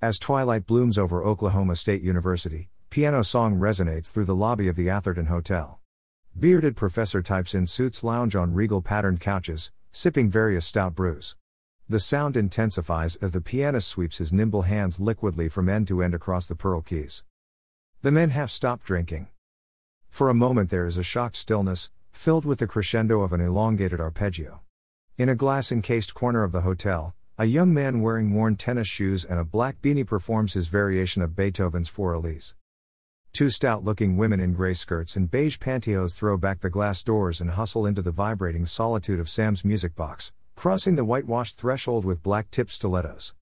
As twilight blooms over Oklahoma State University, piano song resonates through the lobby of the Atherton Hotel. Bearded professor types in suits lounge on regal patterned couches, sipping various stout brews. The sound intensifies as the pianist sweeps his nimble hands liquidly from end to end across the pearl keys. The men have stopped drinking. For a moment there is a shocked stillness, filled with the crescendo of an elongated arpeggio. In a glass encased corner of the hotel, a young man wearing worn tennis shoes and a black beanie performs his variation of Beethoven's Für Elise. Two stout looking women in gray skirts and beige pantyhose throw back the glass doors and hustle into the vibrating solitude of Sam's music box, crossing the whitewashed threshold with black tipped stilettos.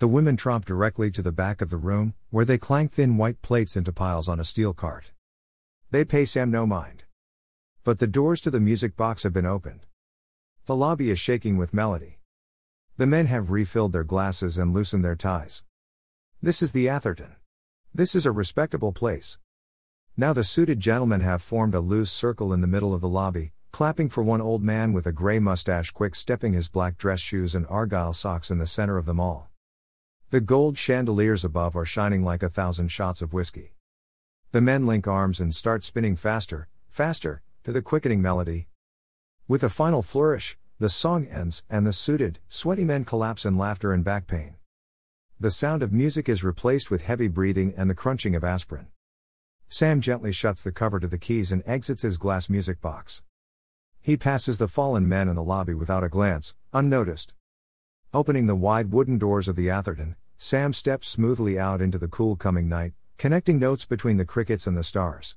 The women tromp directly to the back of the room, where they clank thin white plates into piles on a steel cart. They pay Sam no mind. But the doors to the music box have been opened. The lobby is shaking with melody. The men have refilled their glasses and loosened their ties. This is the Atherton. This is a respectable place. Now the suited gentlemen have formed a loose circle in the middle of the lobby, clapping for one old man with a gray mustache quick stepping his black dress shoes and argyle socks in the center of them all. The gold chandeliers above are shining like a thousand shots of whiskey. The men link arms and start spinning faster, faster, to the quickening melody. With a final flourish, the song ends, and the suited, sweaty men collapse in laughter and back pain. The sound of music is replaced with heavy breathing and the crunching of aspirin. Sam gently shuts the cover to the keys and exits his glass music box. He passes the fallen men in the lobby without a glance, unnoticed. Opening the wide wooden doors of the Atherton, Sam steps smoothly out into the cool coming night, connecting notes between the crickets and the stars.